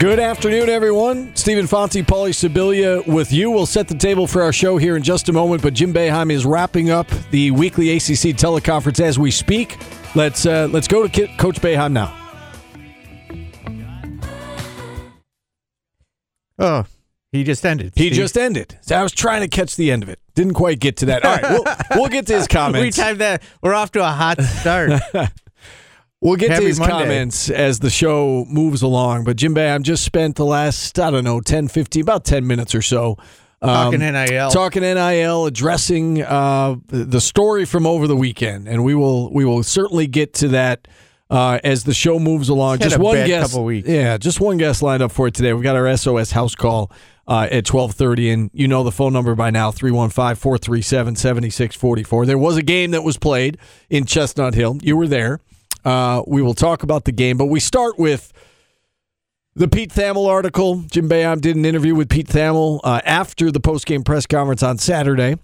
Good afternoon, everyone. Stephen Fonte, Paulie Sibilia with you. We'll set the table for our show here in just a moment, but Jim Boeheim is wrapping up the weekly ACC teleconference as we speak. Let's uh, let's go to Ki- Coach Boeheim now. Oh, he just ended. He Steve. just ended. So I was trying to catch the end of it. Didn't quite get to that. All right, we'll, we'll get to his we comments. timed that. We're off to a hot start. We'll get Happy to his Monday. comments as the show moves along. But Jim Boeheim just spent the last, I don't know, 10, 15, about 10 minutes or so. um, Talking NIL. talking NIL, addressing uh, the story from over the weekend, and we will we will certainly get to that uh, as the show moves along. Just one guest, yeah, just one guest lined up for it today. We've got our SOS house call uh, at twelve thirty, and you know the phone number by now 315-437-7644. There was a game that was played in Chestnut Hill. You were there. Uh, we will talk about the game, but we start with. The Pete Thamel article. Jim Boeheim did an interview with Pete Thamel uh, after the postgame press conference on Saturday.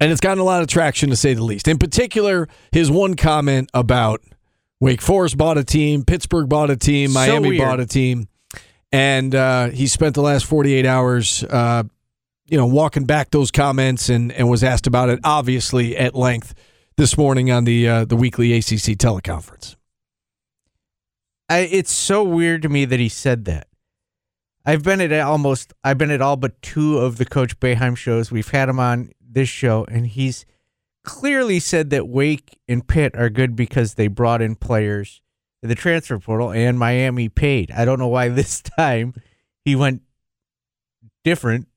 And it's gotten a lot of traction, to say the least. In particular, his one comment about Wake Forest bought a team, Pittsburgh bought a team, Miami weird. bought a team. And uh, he spent the last 48 hours, uh, you know, walking back those comments and, and was asked about it, obviously, at length this morning on the, uh, the weekly ACC teleconference. I, it's so weird to me that he said that. I've been at almost I've been at all but two of the Coach Boeheim shows. We've had him on this show, and he's clearly said that Wake and Pitt are good because they brought in players in the transfer portal, and Miami paid. I don't know why this time he went different.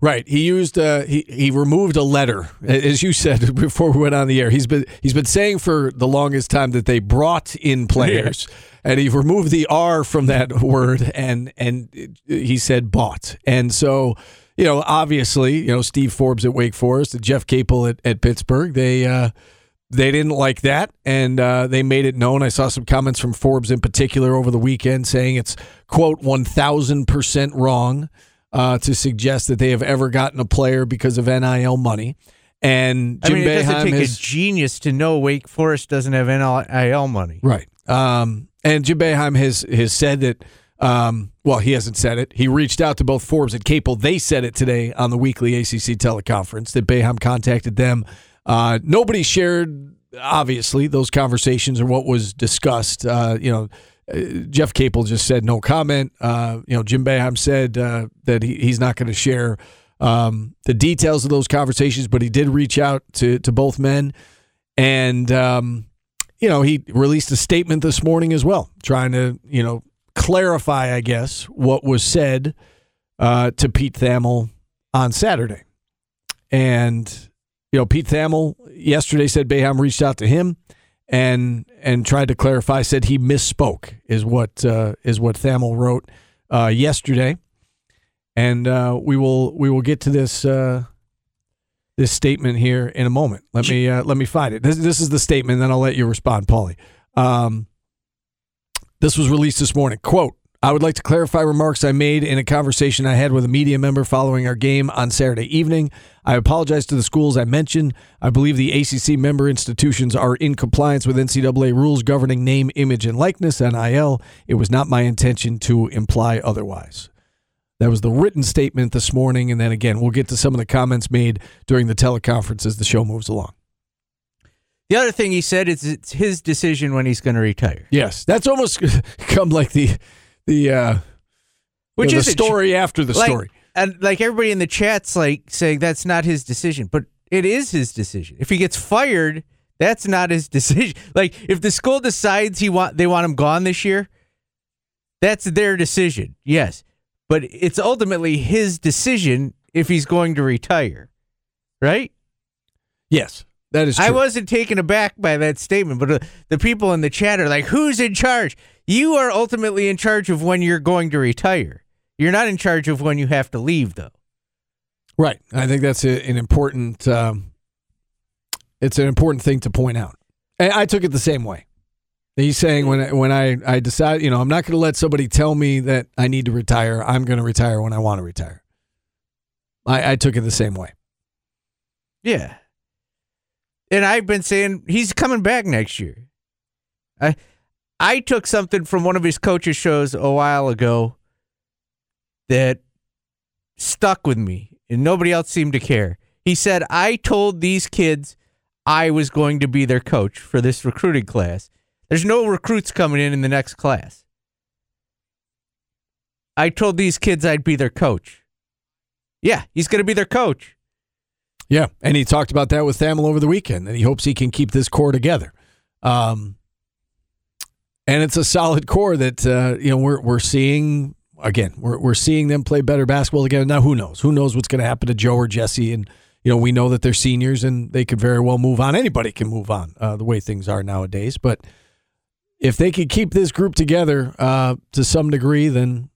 Right. He used uh, he he removed a letter, as you said before we went on the air. He's been he's been saying for the longest time that they brought in players, and he removed the R from that word, and and he said bought, and so you know obviously you know Steve Forbes at Wake Forest, and Jeff Capel at, at Pittsburgh, they. Uh, they didn't like that, and uh, they made it known. I saw some comments from Forbes in particular over the weekend saying it's quote one thousand percent wrong uh, to suggest that they have ever gotten a player because of NIL money. And I Jim mean, it doesn't take has a genius to know Wake Forest doesn't have NIL money. right. Um, and Jim Boeheim has has said that. Um, well, he hasn't said it. He reached out to both Forbes and Capel. They said it today on the weekly ACC teleconference that Boeheim contacted them. Uh, nobody shared, obviously, those conversations or what was discussed. Uh, you know, Jeff Capel just said no comment. Uh, you know, Jim Boeheim said uh, that he, he's not going to share um, the details of those conversations, but he did reach out to to both men, and um, you know, he released a statement this morning as well, trying to you know clarify, I guess, what was said uh, to Pete Thamel on Saturday, and you know, Pete Thamel yesterday said Boeheim reached out to him and and tried to clarify. Said he misspoke is what uh, is what Thamel wrote uh, yesterday, and uh, we will we will get to this uh, this statement here in a moment. Let me uh, let me find it. This this is the statement. Then I'll let you respond, Paulie. Um, this was released this morning. Quote. I would like to clarify remarks I made in a conversation I had with a media member following our game on Saturday evening. I apologize to the schools I mentioned. I believe the ACC member institutions are in compliance with NCAA rules governing name, image, and likeness, NIL. It was not my intention to imply otherwise. That was the written statement this morning. And then again, we'll get to some of the comments made during the teleconference as the show moves along. The other thing he said is it's his decision when he's going to retire. Yes, that's almost come like the the uh, Which you know, is the story after the like, story. And like everybody in the chat's like saying that's not his decision, but it is his decision. If he gets fired, that's not his decision. Like if the school decides he want they want him gone this year, That's their decision, yes. But it's ultimately his decision if he's going to retire, right? Yes, that is true. I wasn't taken aback by that statement, but uh, the people in the chat are like, who's in charge? You are ultimately in charge of when you're going to retire. You're not in charge of when you have to leave, though. Right. I think that's a, an important. Um, it's an important thing to point out. And I took it the same way. He's saying when I, when I I decide, you know, I'm not going to let somebody tell me that I need to retire. I'm going to retire when I want to retire. I, I took it the same way. Yeah. And I've been saying he's coming back next year. I I took something from one of his coaches shows a while ago that stuck with me and nobody else seemed to care. He said, "I told these kids I was going to be their coach for this recruiting class. There's no recruits coming in in the next class. I told these kids I'd be their coach. Yeah, he's going to be their coach. Yeah, and he talked about that with Thamel over the weekend, and he hopes he can keep this core together. Um, and it's a solid core that uh, you know we're we're seeing again. We're we're seeing them play better basketball again. Now, who knows? Who knows what's going to happen to Joe or Jesse? And you know, we know that they're seniors and they could very well move on. Anybody can move on uh, the way things are nowadays. But if they could keep this group together uh, to some degree, then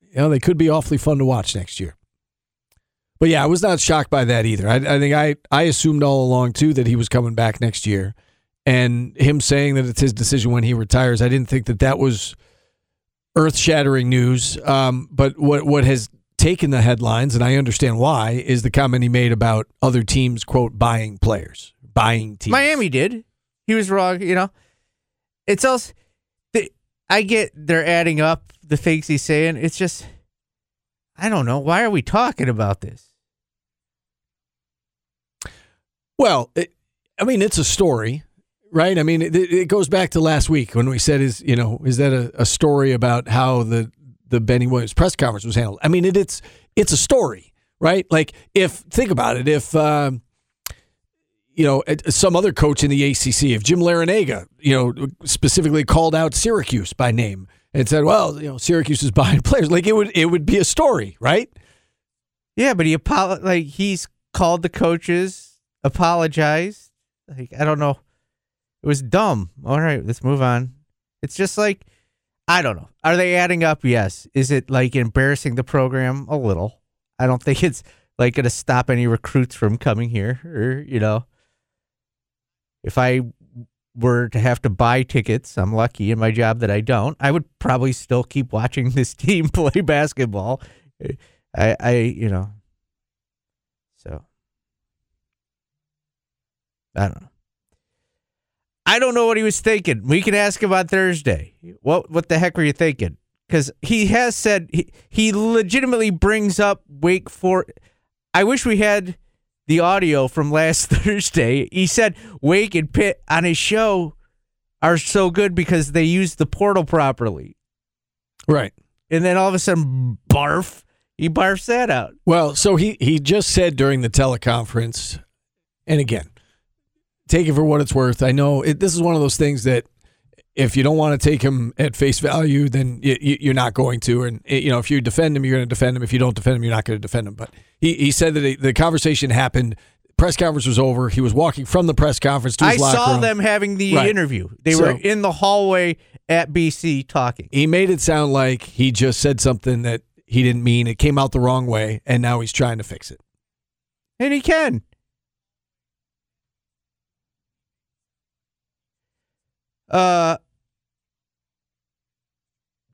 you know they could be awfully fun to watch next year. But yeah, I was not shocked by that either. I, I think I, I assumed all along too that he was coming back next year, and him saying that it's his decision when he retires. I didn't think that that was earth shattering news. Um, but what what has taken the headlines, and I understand why, is the comment he made about other teams quote buying players, buying teams. Miami did. He was wrong. You know, it's also. I get they're adding up the things he's saying. It's just, I don't know. Why are we talking about this? Well, it, I mean, it's a story, right? I mean, it, it, goes back to last week when we said, "Is you know, is that a, a story about how the the Benny Williams press conference was handled?" I mean, it, it's it's a story, right? Like, if think about it, if um, you know some other coach in the ACC, if Jim Larrañaga, you know, specifically called out Syracuse by name and said, "Well, you know, Syracuse is buying players," like it would it would be a story, right? Yeah, but he apolo- like he's called the coaches apologized. Like I don't know. It was dumb. All right, let's move on. It's just like I don't know. Are they adding up? Yes. Is it like embarrassing the program a little? I don't think it's like going to stop any recruits from coming here or, you know. If I were to have to buy tickets, I'm lucky in my job that I don't. I would probably still keep watching this team play basketball. I I, you know. So I don't know. I don't know what he was thinking. We can ask him on Thursday. What what the heck were you thinking? Because he has said he, he legitimately brings up Wake for. I wish we had the audio from last Thursday. He said Wake and Pitt on his show are so good because they use the portal properly. Right. And then all of a sudden, barf, he barfs that out. Well, so he he just said during the teleconference, and again, take it for what it's worth. I know it, this is one of those things that if you don't want to take him at face value, then you, are not going to. And you know, if you defend him, you're going to defend him. If you don't defend him, you're not going to defend him. But he, he said that the conversation happened. Press conference was over. He was walking from the press conference to his I locker saw room. them having the Right. interview. They So- were in the hallway at BC talking. He made it sound like he just said something that he didn't mean. It came out the wrong way, and now he's trying to fix it. And he can. Uh,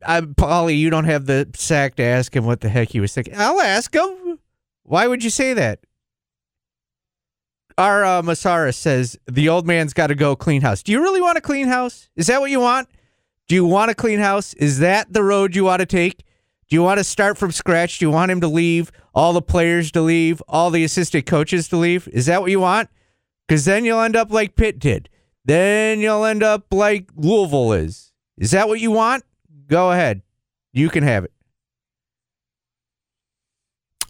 I, Paulie, you don't have the sack to ask him what the heck he was thinking. I'll ask him. Why would you say that? Our uh, Masara says the old man's got to go clean house. Do you really want a clean house? Is that what you want? Do you want a clean house? Is that the road you want to take? Do you want to start from scratch? Do you want him to leave? All the players to leave? All the assistant coaches to leave? Is that what you want? Because then you'll end up like Pitt did. Then you'll end up like Louisville is. Is that what you want? Go ahead. You can have it.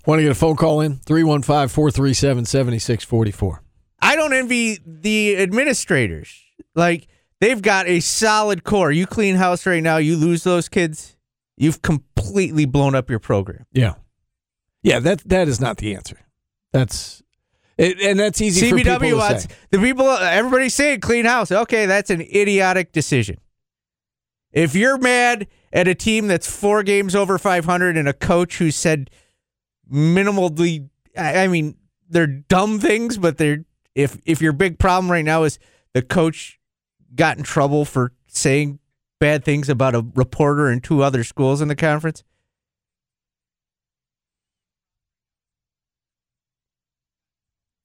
Want to get a phone call in? 315 437 7644. I don't envy the administrators. Like they've got a solid core. You clean house right now, you lose those kids, you've completely blown up your program. Yeah, yeah. That that is not the answer. That's it, and that's easy for people CBW to wants say. the people. Everybody's saying clean house. Okay, that's an idiotic decision. If you're mad at a team that's four games over 500 and a coach who said minimally, I I mean, they're dumb things, but they're if if your big problem right now is the coach got in trouble for saying bad things about a reporter and two other schools in the conference.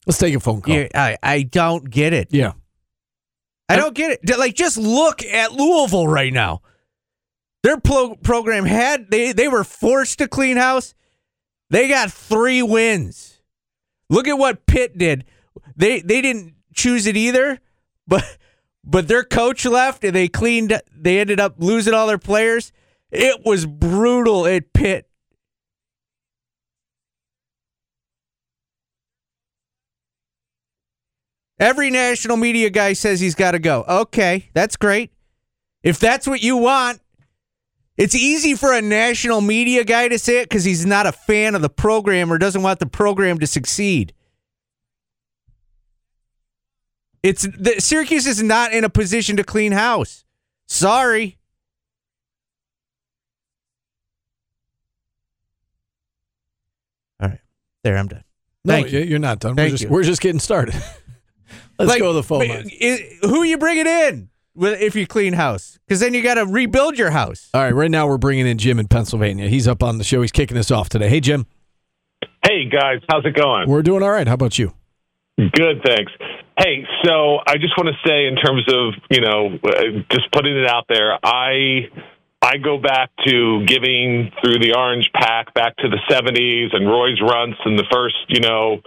Let's take a phone call. Yeah, I, I don't get it. yeah. I don't get it. Like, just look at Louisville right now. Their pro- program had they they were forced to clean house. They got three wins. Look at what Pitt did. They they didn't choose it either, but but their coach left and they cleaned. They ended up losing all their players. It was brutal at Pitt. Every national media guy says he's got to go. Okay, that's great. If that's what you want, it's easy for a national media guy to say it because he's not a fan of the program or doesn't want the program to succeed. It's the, Syracuse is not in a position to clean house. Sorry. All right, there I'm done. No, Thank you. you're not done. Thank we're just you. we're just getting started. Let's Like, go to the phone but lines. i- who you bringing in with- if you clean house? Because then you got to rebuild your house. All right, right now we're bringing in Jim in Pennsylvania. He's up on the show. He's kicking us off today. Hey, Jim. Hey guys, how's it going? We're doing all right. How about you? Good, thanks. Hey, so I just want to say, in terms of you know, uh, just putting it out there, I I go back to giving through the Orange Pack back to the '70s and Roy's Runts and the first, you know,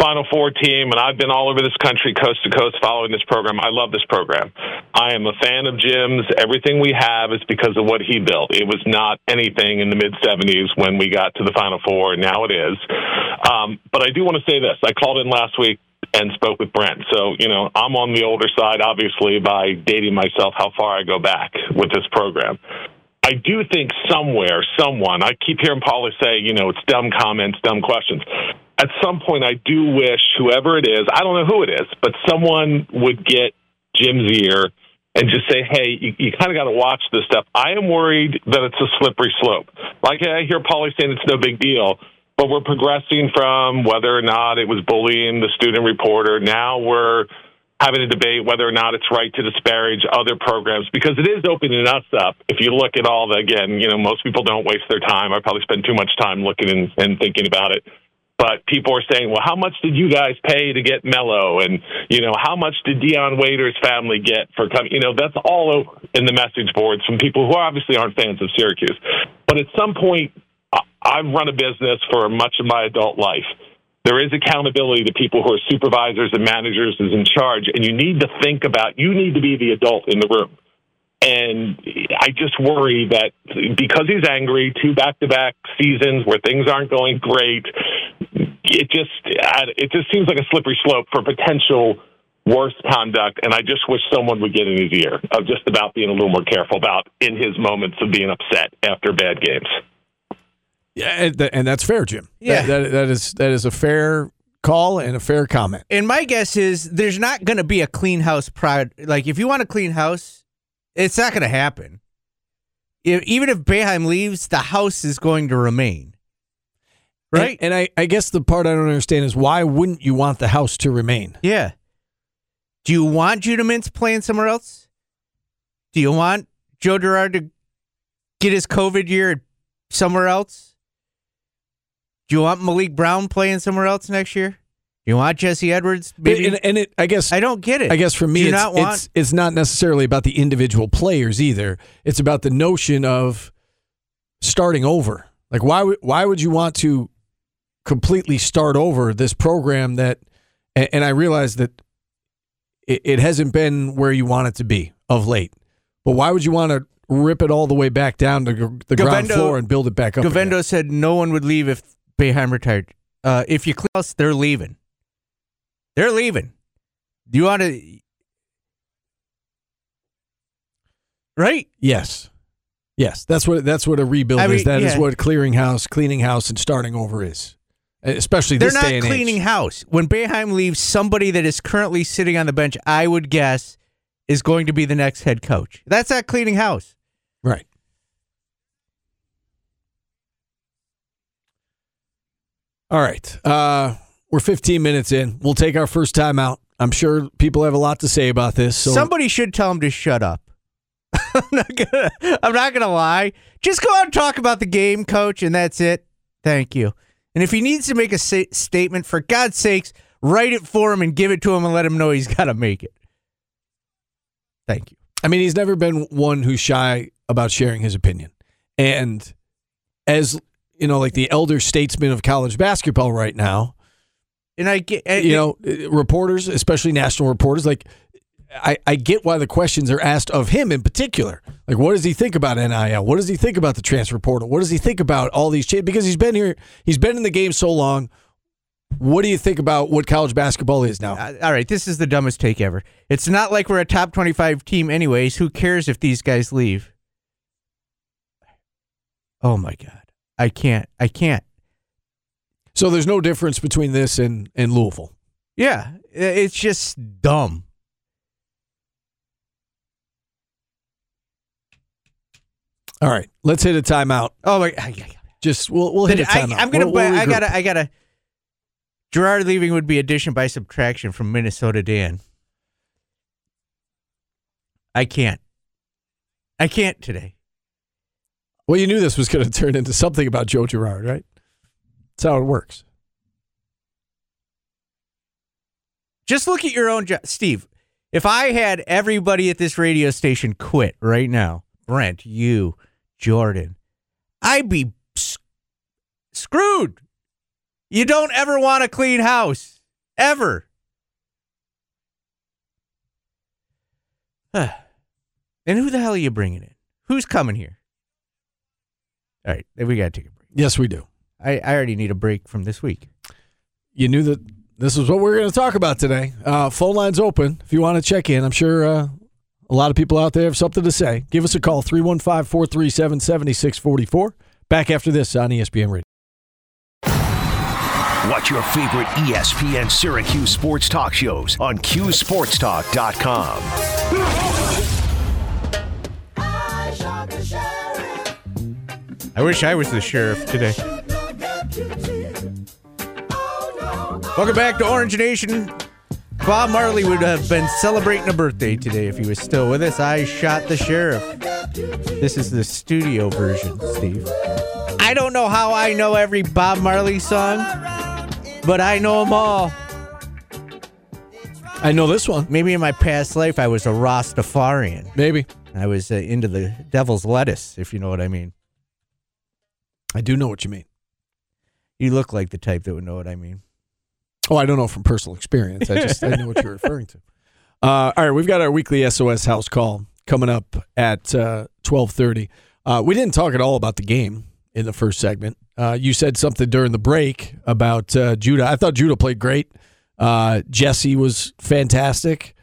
Final Four team, and I've been all over this country, coast to coast, following this program. I love this program. I am a fan of Jim's. Everything we have is because of what he built. It was not anything in the mid '70s when we got to the Final Four. Now it is. Um, but I do want to say this: I called in last week and spoke with Brent. So, you know, I'm on the older side, obviously, by dating myself how far I go back with this program. I do think somewhere, someone, I keep hearing Paula say, you know, it's dumb comments, dumb questions. At some point, I do wish whoever it is, I don't know who it is, but someone would get Jim's ear and just say, hey, you, you kind of got to watch this stuff. I am worried that it's a slippery slope. Like I hear Paulie saying it's no big deal, but we're progressing from whether or not it was bullying the student reporter. Now we're having a debate whether or not it's right to disparage other programs because it is opening us up. If you look at all the, again, you know, most people don't waste their time. I probably spend too much time looking and, and thinking about it. But people are saying, well, how much did you guys pay to get Melo? And, you know, how much did Dion Waiter's family get for coming? You know, that's all over in the message boards from people who obviously aren't fans of Syracuse. But at some point, I've run a business for much of my adult life. There is accountability to people who are supervisors and managers is in charge, and you need to think about, you need to be the adult in the room. And I just worry that because he's angry, two back-to-back seasons where things aren't going great, it just it just seems like a slippery slope for potential worse conduct. And I just wish someone would get in his ear of just about being a little more careful about in his moments of being upset after bad games. Yeah, and, that's fair, Jim. That- Yeah. that, that is that is a fair call and a fair comment. And my guess is there's not going to be a clean house pride. Like if you want a clean house, it's not going to happen. If, even if Boeheim leaves, the house is going to remain. Right? And, and I, I guess the part I don't understand is why wouldn't you want the house to remain? yeah. Do you want Judah Mintz playing somewhere else? Do you want Joe Girard to get his COVID year somewhere else? Do you want Malik Brown playing somewhere else next year? Do you want Jesse Edwards? Maybe? And, and it, I guess I don't get it. I guess for me, it's, not want it's it's not necessarily about the individual players either. It's about the notion of starting over. Like why would why would you want to completely start over this program that? And, I realize that it, it hasn't been where you want it to be of late. But why would you want to rip it all the way back down to the ground Govendo- floor and build it back up? Govendo again? said no one would leave if Boeheim retired. Uh, if you clean house, they're leaving. They're leaving. Do you want to? Right? Yes. Yes, that's what that's what a rebuild I is. mean, That is yeah. what clearing house, cleaning house, and starting over is. Especially They're not day and cleaning age. house. When Boeheim leaves, somebody that is currently sitting on the bench, I would guess, is going to be the next head coach. That's not cleaning house. Right. All right. Uh, we're 15 minutes in. We'll take our first time out. I'm sure people have a lot to say about this. So Somebody should tell him to shut up. I'm not gonna. I'm not gonna lie. Just go out and talk about the game, coach, and that's it. Thank you. And if he needs to make a sa- statement, for God's sakes, write it for him and give it to him and let him know he's got to make it. Thank you. I mean, he's never been one who's shy about sharing his opinion. And as you know, like the elder statesman of college basketball right now, And I get, and- you know, uh, reporters, especially national reporters, like I, I get why the questions are asked of him in particular. Like, what does he think about NIL? What does he think about the transfer portal? What does he think about all these changes? Because he's been here, he's been in the game so long. What do you think about what college basketball is now? Uh, all right, this is the dumbest take ever. It's not like we're a top 25 team, anyways. Who cares if these guys leave? Oh my God. I can't. I can't. So there's no difference between this and, and Louisville. Yeah, it's just dumb. All right, let's hit a timeout. Oh my I, Just we'll we'll hit a I, timeout. I'm gonna. We'll- we'll I gotta. I gotta. Girard leaving would be addition by subtraction from Minnesota Dan. I can't. I can't today. Well, you knew this was going to turn into something about Joe Girard, right? That's how it works. Just look at your own job, Steve. If I had everybody at this radio station quit right now, Brent, you, Jordan, I'd be screwed. You don't ever want a clean house, ever. and who the hell are you bringing in? Who's coming here? All right, we got to take a break. Yes, we do. I, I already need a break from this week. You knew that this is what we are going to talk about today. Uh, phone lines open if you want to check in. I'm sure uh, a lot of people out there have something to say. Give us a call 315 437 7644. Back after this on ESPN Radio. Watch your favorite ESPN Syracuse sports talk shows on QSportsTalk.com. I wish I was the sheriff today. Welcome back to Orange Nation. Bob Marley would have been celebrating a birthday today if he was still with us. I shot the sheriff. This is the studio version, Steve. I don't know how I know every Bob Marley song, but I know them all. I know this one. Maybe in my past life I was a Rastafarian. Maybe. I was uh, into the devil's lettuce, if you know what I mean. I do know what you mean. You look like the type that would know what I mean. Oh, I don't know from personal experience. I just I know what you're referring to. Uh, all right, we've got our weekly SOS house call coming up at uh, twelve thirty. Uh, we didn't talk at all about the game in the first segment. Uh, you said something during the break about uh, Judah. I thought Judah played great. Uh, Jesse was fantastic.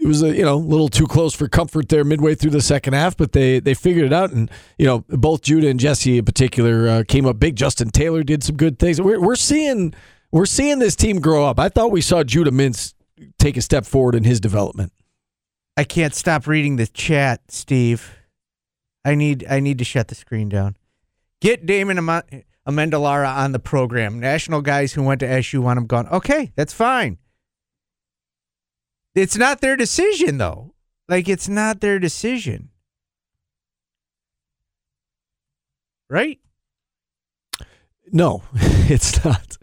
It was a you know little too close for comfort there midway through the second half, but they they figured it out, and you know both Judah and Jesse in particular came up big. Justin Taylor did some good things. We're we're seeing we're seeing this team grow up. I thought we saw Judah Mintz take a step forward in his development. I can't stop reading the chat, Steve. I need I need to shut the screen down. Get Damon Ama- Amendolara on the program. National guys who went to SU want him gone. Okay, that's fine. It's not their decision though. Like it's not their decision. Right? No, it's not.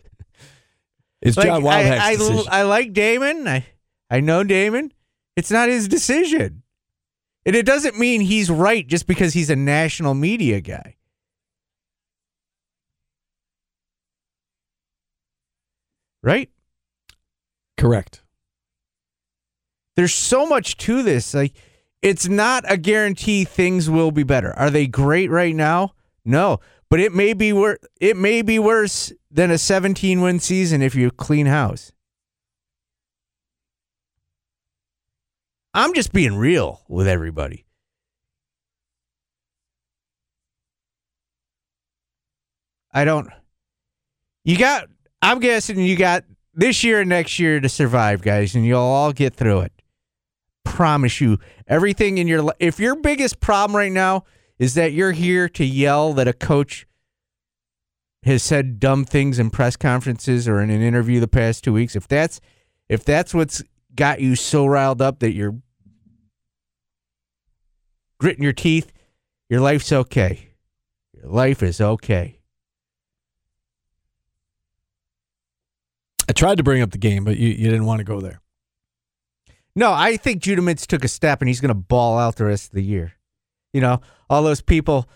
It's Like, John I, Wildhack's I, decision. I like Damon. I I know Damon. It's not his decision. And it doesn't mean he's right just because he's a national media guy. Right? Correct. There's so much to this. Like it's not a guarantee things will be better. Are they great right now? No but it may be worse. it may be worse than a 17 win season if you clean house. I'm just being real with everybody. I don't you got I'm guessing you got this year and next year to survive, guys, and you'll all get through it. Promise you. Everything in your life if your biggest problem right now is that you're here to yell that a coach has said dumb things in press conferences or in an interview the past two weeks. If that's if that's what's got you so riled up that you're gritting your teeth, your life's okay. Your life is okay. I tried to bring up the game, but you, you didn't want to go there. No, I think Judah Mintz took a step and he's going to ball out the rest of the year. You know, all those people,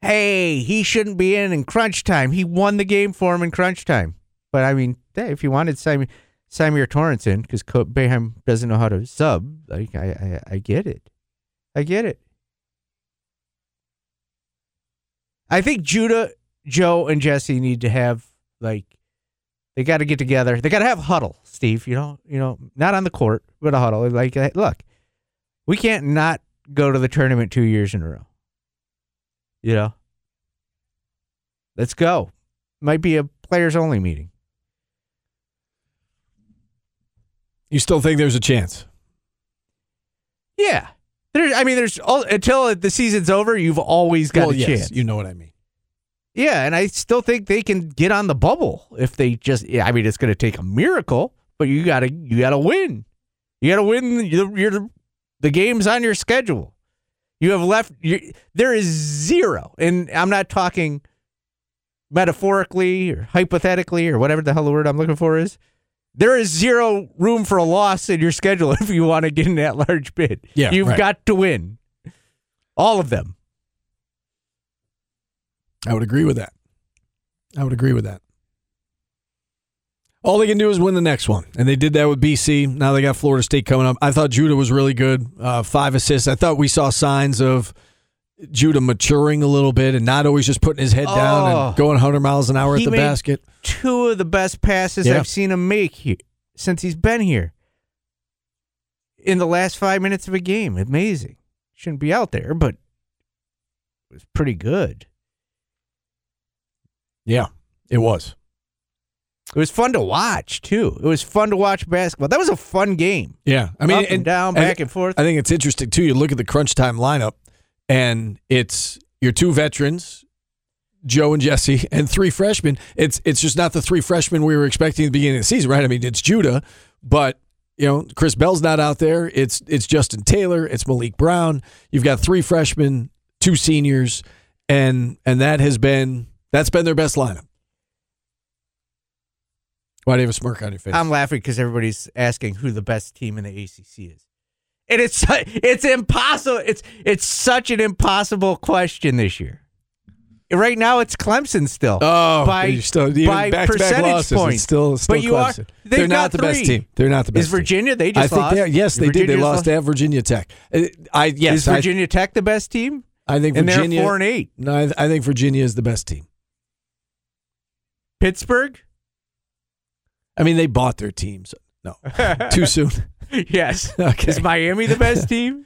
hey, he shouldn't be in in crunch time. He won the game for him in crunch time. But I mean, if you wanted Simon, Symir Torrence in because Boeheim doesn't know how to sub, like I, I, I get it. I get it. I think Judah, Joe, and Jesse need to have like they got to get together. They got to have huddle, Steve. You know, you know, not on the court, but a huddle. Like, uh, look, we can't not go to the tournament two years in a row. You know, let's go. Might be a players only meeting. You still think there's a chance? Yeah, there. I mean, there's all, until the season's over. You've always got well, a yes, chance. you know what I mean. Yeah, and I still think they can get on the bubble if they just. Yeah, I mean, it's going to take a miracle, but you gotta you gotta win. You gotta win. You're, you're the games on your schedule. You have left. You, there is zero, and I'm not talking metaphorically or hypothetically or whatever the hell the word I'm looking for is. There is zero room for a loss in your schedule if you want to get in that large bid. Yeah, you've right. got to win all of them. I would agree with that. I would agree with that. All they can do is win the next one, and they did that with BC. Now they got Florida State coming up. I thought Judah was really good, uh, five assists. I thought we saw signs of Judah maturing a little bit and not always just putting his head down Oh. and going 100 miles an hour at the basket. Two of the best passes Yeah. I've seen him make here, since he's been here. In the last five minutes of a game, amazing. Shouldn't be out there, but it was pretty good. Yeah, it was. It was fun to watch too. It was fun to watch basketball. That was a fun game. Yeah, I mean, Up and down, back and forth. I think it's interesting too. You look at the crunch time lineup, and it's your two veterans, Joe and Jesse, and three freshmen. It's it's just not the three freshmen we were expecting at the beginning of the season, right? I mean, it's Judah, but you know, Chris Bell's not out there. It's it's Justin Taylor, it's Malik Brown. You've got three freshmen, two seniors, and and that has been that's been their best lineup. Why do you have a smirk on your face? I'm laughing because everybody's asking who the best team in the ACC is, and it's it's impossible. It's it's such an impossible question this year. Right now, it's Clemson still. Oh, by still by percentage losses. points. It's still, still but you are Clemson. they've They're not the best team. They're not the best. Is Virginia? They just I think lost. they. Yes, they did. They Virginia just lost at Virginia Tech. Uh, I yes, Is I- Virginia Tech the best team? I, think and Virginia. they're four and eight. No, I, I think Virginia is the best team. Pittsburgh? I mean, they bought their teams. No, too soon. yes. Okay. Is Miami the best team?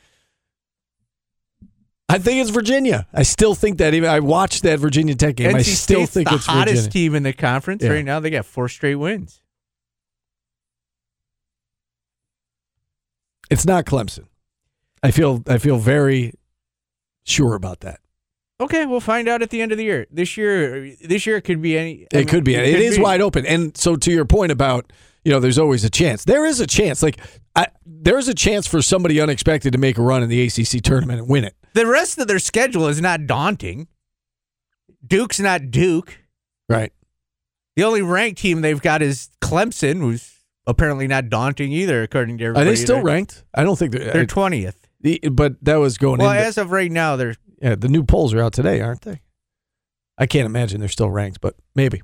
I think it's Virginia. I still think that. Even I watched that Virginia Tech game. I still State's think the it's the hottest Virginia. team in the conference Yeah. right now. They got four straight wins. It's not Clemson. I feel. I feel very sure about that. Okay, we'll find out at the end of the year. This year, this year it could be any. I It um, could be. It is be. wide open. And so to your point about, you know, there's always a chance. There is a chance. Like I, there's a chance for somebody unexpected to make a run in the ACC tournament and win it. The rest of their schedule is not daunting. Duke's not Duke. Right. The only ranked team they've got is Clemson, who's apparently not daunting either, according to everybody. Are they still They're- ranked? I don't think they're. They're twentieth. the- but that was going Well, in. as of right now, they're yeah, the new polls are out today, aren't they? I can't imagine they're still ranked, but maybe.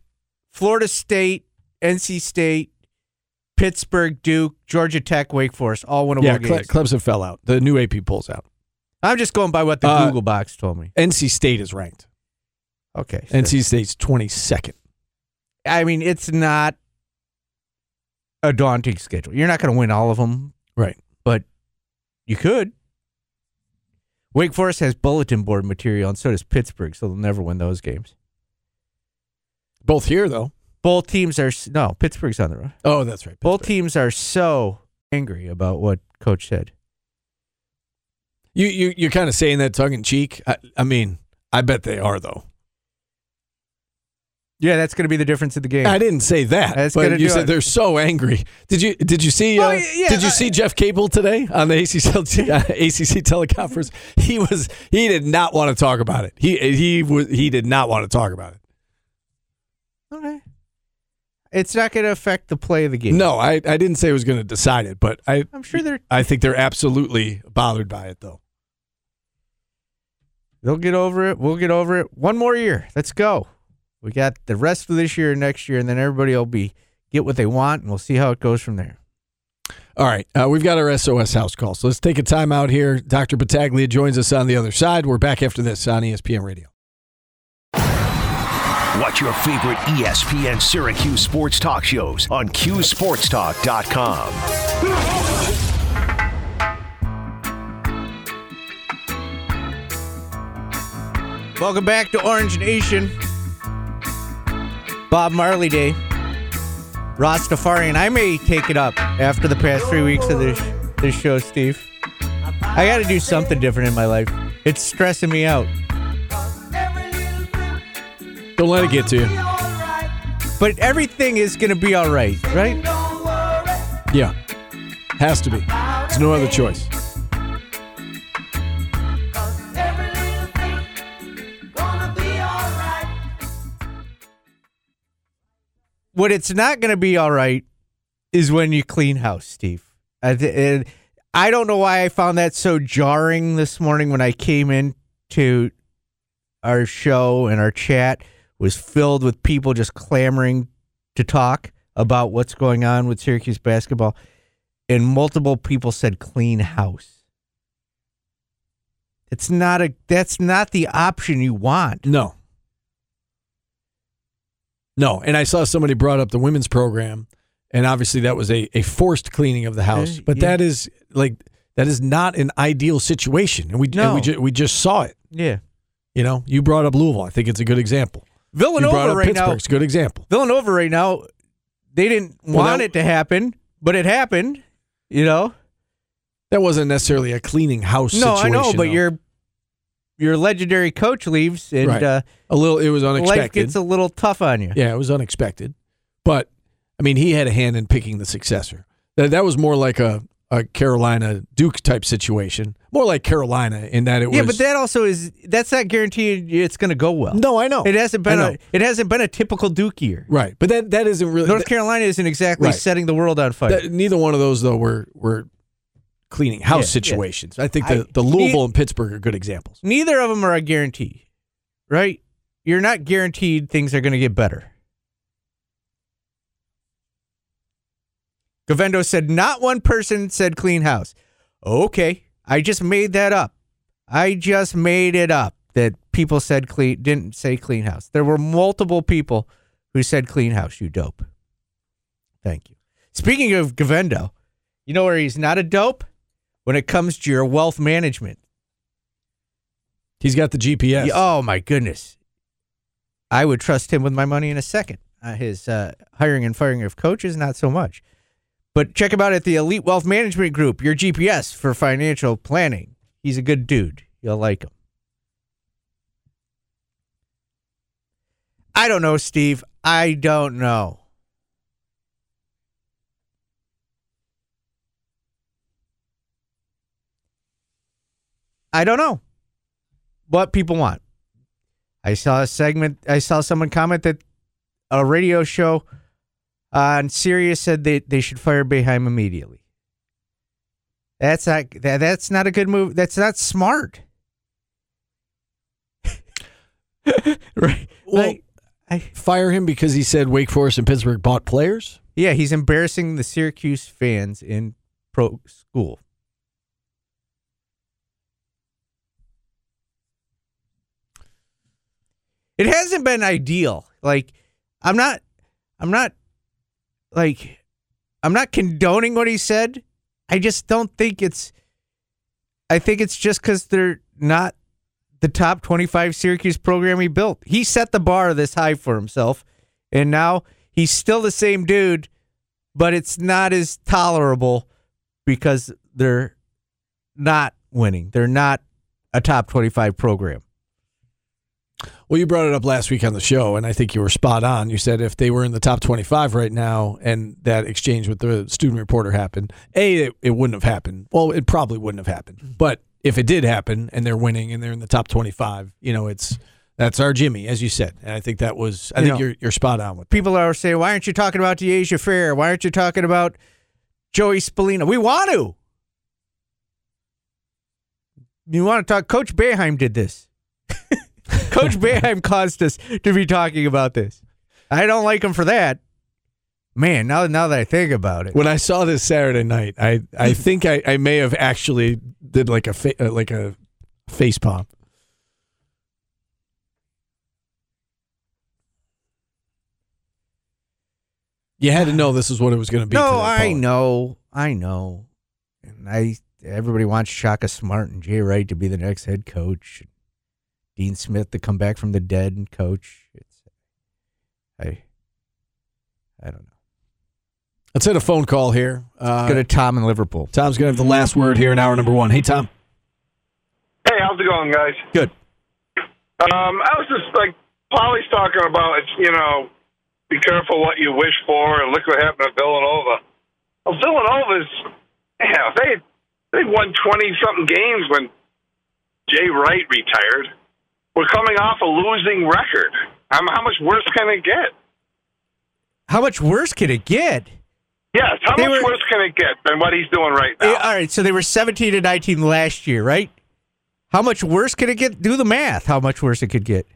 Florida State, NC State, Pittsburgh, Duke, Georgia Tech, Wake Forest, all winnable yeah, Cle- games. Clemson fell out. The new AP polls out. I'm just going by what the Uh, Google box told me. NC State is ranked. Okay. sure. NC State's 22nd. I mean, it's not a daunting schedule. You're not going to win all of them, Right. but you could. Wake Forest has bulletin board material, and so does Pittsburgh, so they'll never win those games. Both here though. Both teams are no Pittsburgh's on the road. Oh, that's right. Both teams are so angry about what coach said. You you you're kind of saying that tongue in cheek. I, I mean, I bet they are though. Yeah, that's going to be the difference of the game. I didn't say that, That's but you said it. they're so angry. Did you did you see? Oh, uh, yeah, did you I- see Jeff Capel today on the ACC, uh, ACC teleconference? He was he did not want to talk about it. He he was he did not want to talk about it. Okay. It's not going to affect the play of the game. No, I I didn't say it was going to decide it, but I I'm sure they're I think they're absolutely bothered by it though. they'll get over it. We'll get over it. One more year. Let's go. We got the rest of this year and next year, and then everybody will be get what they want, and we'll see how it goes from there. All right, uh, we've got our SOS house call, so let's take a time out here. Dr. Battaglia joins us on the other side. We're back after this on ESPN Radio. Watch your favorite ESPN Syracuse sports talk shows on QSportsTalk.com. Welcome back to Orange Nation. Bob Marley Day. Rastafarian. I may take it up after the past three weeks of this this show, Steve. I got to do something different in my life. It's stressing me out. Don't let it get to you. But everything is going to be all right, right? Yeah, has to be. There's no other choice. What it's not going to be all right is when you clean house, Steve. I, th- I don't know why I found that so jarring this morning when I came in to our show and our chat was filled with people just clamoring to talk about what's going on with Syracuse basketball. And multiple people said clean house. It's not a that's not the option you want. No. No. And I saw somebody brought up the women's program, and obviously that was a, a forced cleaning of the house. But yeah. that is like that is not an ideal situation. And we and we, ju- we just saw it. Yeah. You know, you brought up Louisville. I think it's a good example. you Villanova up right Pittsburgh. now It's a good example. Villanova right now, they didn't Well, want that- it to happen, but it happened. You know? That wasn't necessarily a cleaning house No, I know, but though. your your legendary coach leaves, and Right. uh, a little it was unexpected. life gets a little tough on you. Yeah, it was unexpected. But I mean, he had a hand in picking the successor. That that was more like a, a Carolina Duke type situation. More like Carolina in that it was. Yeah, but that also is that's not guaranteed it's going to go well. No, I know. It hasn't been a it hasn't been a typical Duke year. Right. But that that isn't really North that- Carolina isn't exactly Right. setting the world on fire. that- neither one of those though were were cleaning house Yeah, yeah. situations. I think the, I- the Louisville and Pittsburgh are good examples. Neither of them are a guarantee, right? You're not guaranteed things are going to get better. Govendo said not one person said clean house. Okay, I just made that up. I just made it up that people said clean didn't say clean house. There were multiple people who said clean house. You dope. Thank you. Speaking of Govendo, you know where he's not a dope when it comes to your wealth management. He's got the GPS. Oh my goodness. I would trust him with my money in a second. Uh, his uh, hiring and firing of coaches, not so much. But check him out at the Elite Wealth Management Group, your GPS for financial planning. He's a good dude. You'll like him. I don't know, Steve. I don't know. I don't know what people want. I saw a segment. I saw someone comment that a radio show uh, on Sirius said they, they should fire Boeheim immediately. That's not that, that's not a good move. That's not smart. right. Well, Like, I, Fire him because he said Wake Forest and Pittsburgh bought players. yeah, he's embarrassing the Syracuse fans in pro school. It hasn't been ideal. Like I'm not I'm not like I'm not condoning what he said. I just don't think it's I think it's just cuz they're not the top 25 Syracuse program he built. He set the bar this high for himself And now he's still the same dude, but it's not as tolerable because they're not winning. They're not a top 25 program. Well, you brought it up last week on the show, and I think you were spot on. You said if they were in the top 25 right now and that exchange with the student reporter happened, A, it, it wouldn't have happened. Well, it probably wouldn't have happened. Mm-hmm. But if it did happen and they're winning and they're in the top 25, you know, it's that's our Jimmy, as you said. And I think that was, I You think know, you're, you're spot on with that. People are saying, why aren't you talking about Dyaisha Fair? Why aren't you talking about Joey Spallina? We want to. You want to talk? Coach Boeheim did this. Coach Boeheim caused us to be talking about this. I don't like him for that. Man, now now that I think about it, When I saw this Saturday night, I, I think I, I may have actually did like a fa- uh, like a face palm. You had to know this is what it was going to be. no, I know, I know, and I everybody wants Shaka Smart and Jay Wright to be the next head coach, Dean Smith to come back from the dead and coach. It's I, I don't know. Let's hit a phone call here. Uh, Go to Tom in Liverpool. Tom's going to have the last word here in hour number one. Hey, Tom. Hey, how's it going, guys? Good. Um, I was just like Paulie's talking about. It's you know, be careful what you wish for, and look what happened to Villanova. Well, Villanova's yeah, they they won twenty something games when Jay Wright retired. We're coming off a losing record. How, much worse can it get? How much worse can it get? Yes, how They much were- worse can it get than what he's doing right now? All right, so they were 17 to 19 last year, right? How much worse can it get? Do the math. How much worse it could get?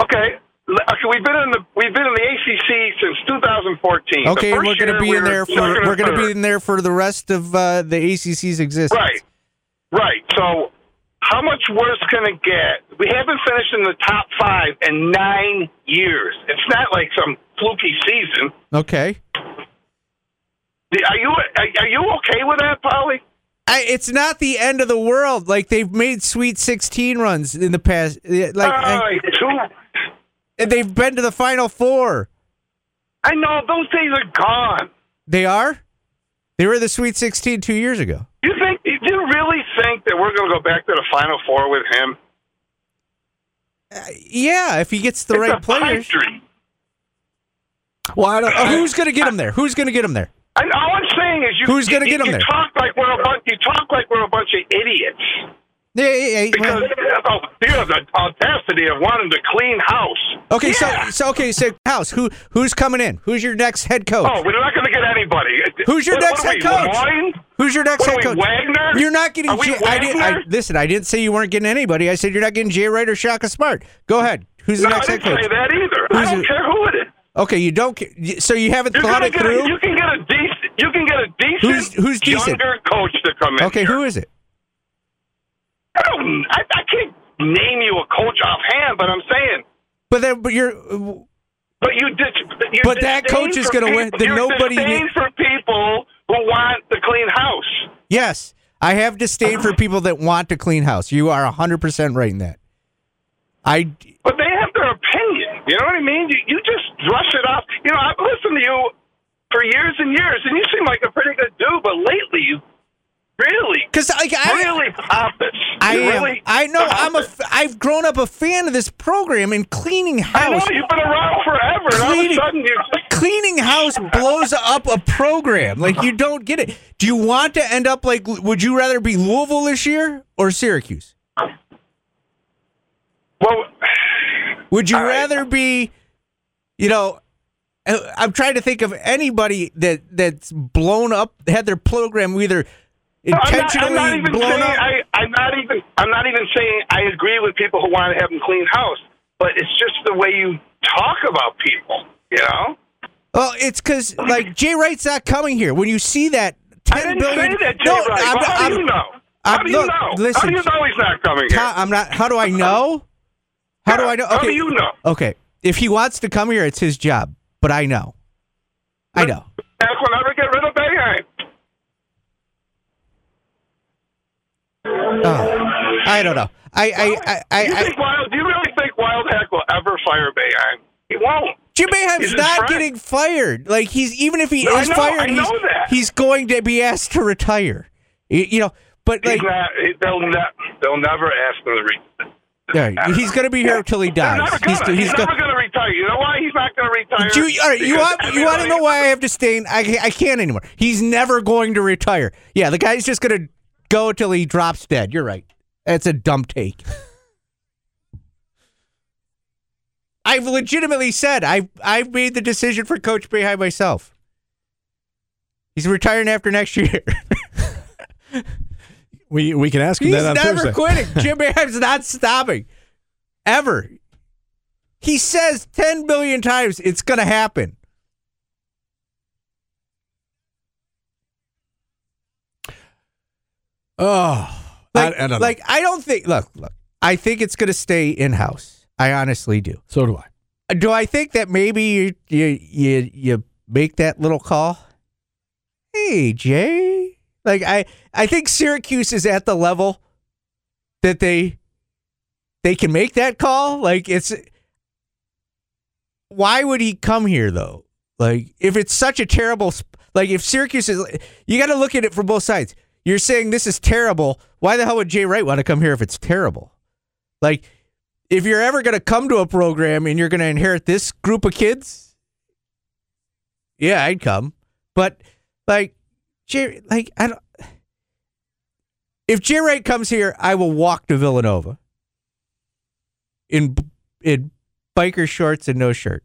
Okay. Okay, we've been in the we've been in the ACC since 2014. Okay, and we're going to be we in there for we're going to be in there for the rest of uh, the ACC's existence. Right. Right. So, how much worse can it get? We haven't finished in the top five in nine years. It's not like some fluky season. Okay. Are you are, you okay with that, Paulie? I, it's not the end of the world. Like they've made Sweet 16 runs in the past. Eh, Like right, two. and they've been to the Final Four. I know those days are gone. They are. They were the Sweet 16 two years ago. You? Do you really think that we're going to go back to the Final Four with him? Uh, yeah, if he gets the it's right players. Well, I don't. Uh, who's going to get him there? Who's going to get him there? And all I'm saying is, you Who's gonna you- get 'em you there? Talk like we're a bunch. You talk like we're a bunch of idiots. Yeah, yeah, yeah, Because well, you have the audacity of wanting to clean house. okay, Yeah. so so okay, so House, who who's coming in? Who's your next head coach? Oh, we're not going to anybody. Who's your What- next what head coach? Le Moyne? Who's your next What are head we, coach? Wagner? You're not getting. Are we Jay, I didn't. I, listen, I didn't say you weren't getting anybody. I said you're not getting Jay Wright or Shaka Smart. Go ahead. Who's the No, I next head didn't coach? say that either. Who's I don't it? care who it is. Okay, you don't. So you haven't You're thought it get a, through. you can get a decent. You can get a decent. Who's- who's decent? Younger coach to come in. Okay, here. who is it? I don't. I, I can't name you a coach offhand, but I'm saying. But then, but you're. But you did. But that coach is going gonna win. Then nobody disdain for people who want the clean house. Yes, I have disdain for people that want to clean house. You are hundred percent right in that. I. But they have their opinion. You know what I mean? You, you just brush it off. You know, I've listened to you for years and years, and you seem like a pretty good dude. But lately, you really, Because like I, really pompous. I am. Really I know. I'm a. pompous. f- I've grown up a fan of this program and cleaning house. I know you've been around forever, and all of Cleaning- a sudden you. Cleaning house blows up a program. Like you don't get it. Do you want to end up like? Would you rather be Louisville this year or Syracuse? Well, Would you All right. rather be, you know, I'm trying to think of anybody that that's blown up, had their program either intentionally I'm not, I'm not even blown saying, up. I, I'm not even. I'm not even saying I agree with people who want to have them clean house, but it's just the way you talk about people. You know. well, it's because like Jay Wright's not coming here. When you see that I ten billion, that, no, Wright. I'm, Well, how I'm- do you know? I'm- How do you look, know? listen, how do you know he's not coming here? I'm not. How do I know? How do I know? how Okay, do you know? Okay, if he wants to come here, it's his job. But I know. I know. Ask will never get rid of Boeheim. Oh, I don't know. I I I, I, I think Wild? Do you really think Wildhack will ever fire Boeheim? He won't. Jim He's not friend. getting fired. Like he's even if he No, is know- fired, he's, he's going to be asked to retire. You, you know, but like He's not, they'll, ne- they'll never ask him to retire. yeah, he's going to be here till he dies. never He's, gonna, he's he's go- never going to retire. You know why he's not going to retire? Do you, all right, you want you want to know why I have disdain? I ca- I can't anymore. He's never going to retire. Yeah, the guy's just going to go till he drops dead. You're right. That's a dumb take. I've legitimately said I I've made the decision for Coach Boeheim myself. He's retiring after next year. We we can ask him He's that on never Thursday. quitting. Jim Boeheim's not stopping. Ever. He says 10 billion times it's going to happen. Oh, Like, I, I don't like I don't think. Look, look. I think it's going to stay in house. I honestly do. So do I. Uh, do I think that maybe you you you, you make that little call? Hey, Jay. Like I I think Syracuse is at the level that they they can make that call. Like it's why would he come here though? Like if it's such a terrible like if Syracuse is you got to look at it from both sides. You're saying this is terrible. Why the hell would Jay Wright want to come here if it's terrible? Like if you're ever going to come to a program and you're going to inherit this group of kids, yeah, I'd come. But like Jay like I don't if Jay Wright comes here, I will walk to Villanova in in biker shorts and no shirt.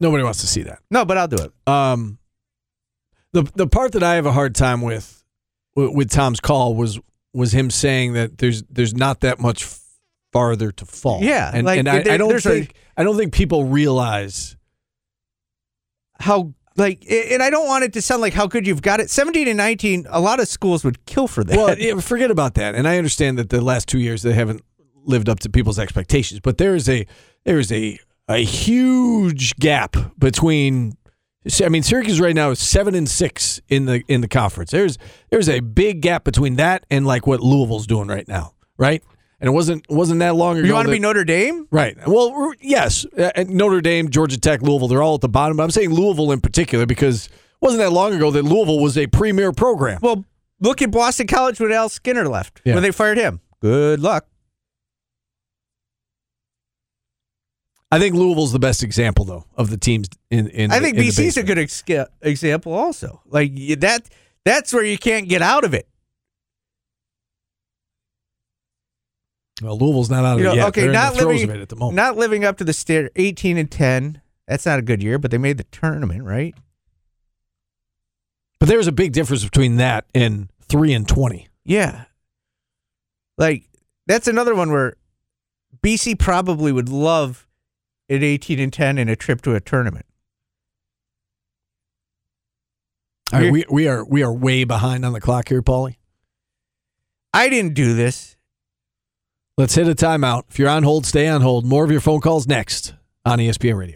Nobody wants to see that. No, but I'll do it. Um, the the part that I have a hard time with with, Tom's call was was him saying that there's there's not that much farther to fall. Yeah, and, like, and I, I don't think I don't think people realize. How like and I don't want it to sound like how good you've got it. 17 and 19, a lot of schools would kill for that. Well, yeah, forget about that. And I understand that the last two years they haven't lived up to people's expectations, but there is a there is a a huge gap between. I mean, Syracuse right now is seven and six in the in the conference. There's there's a big gap between that and like what Louisville's doing right now, right? And it wasn't wasn't that long ago. you want to be Notre Dame? Right. Well, yes. Notre Dame, Georgia Tech, Louisville, they're all at the bottom. But I'm saying Louisville in particular because it wasn't that long ago that Louisville was a premier program. Well, look at Boston College when Al Skinner left. Yeah. When they fired him. Good luck. I think Louisville's the best example, though, of the teams in. in I think in BC's a good ex- example also. Like that that's where you can't get out of it. Well, Louisville's not out of You it yet. okay, They're not the living at the moment. not living up to the standard 18 and 10. That's not a good year, but they made the tournament, right? but there's a big difference between that and three and twenty. Yeah. Like that's another one where BC probably would love an 18 and 10 and a trip to a tournament. All right, we we are we are way behind on the clock here, Paulie. I didn't do this. Let's hit a timeout. If you're on hold, stay on hold. More of your phone calls next on ESPN Radio.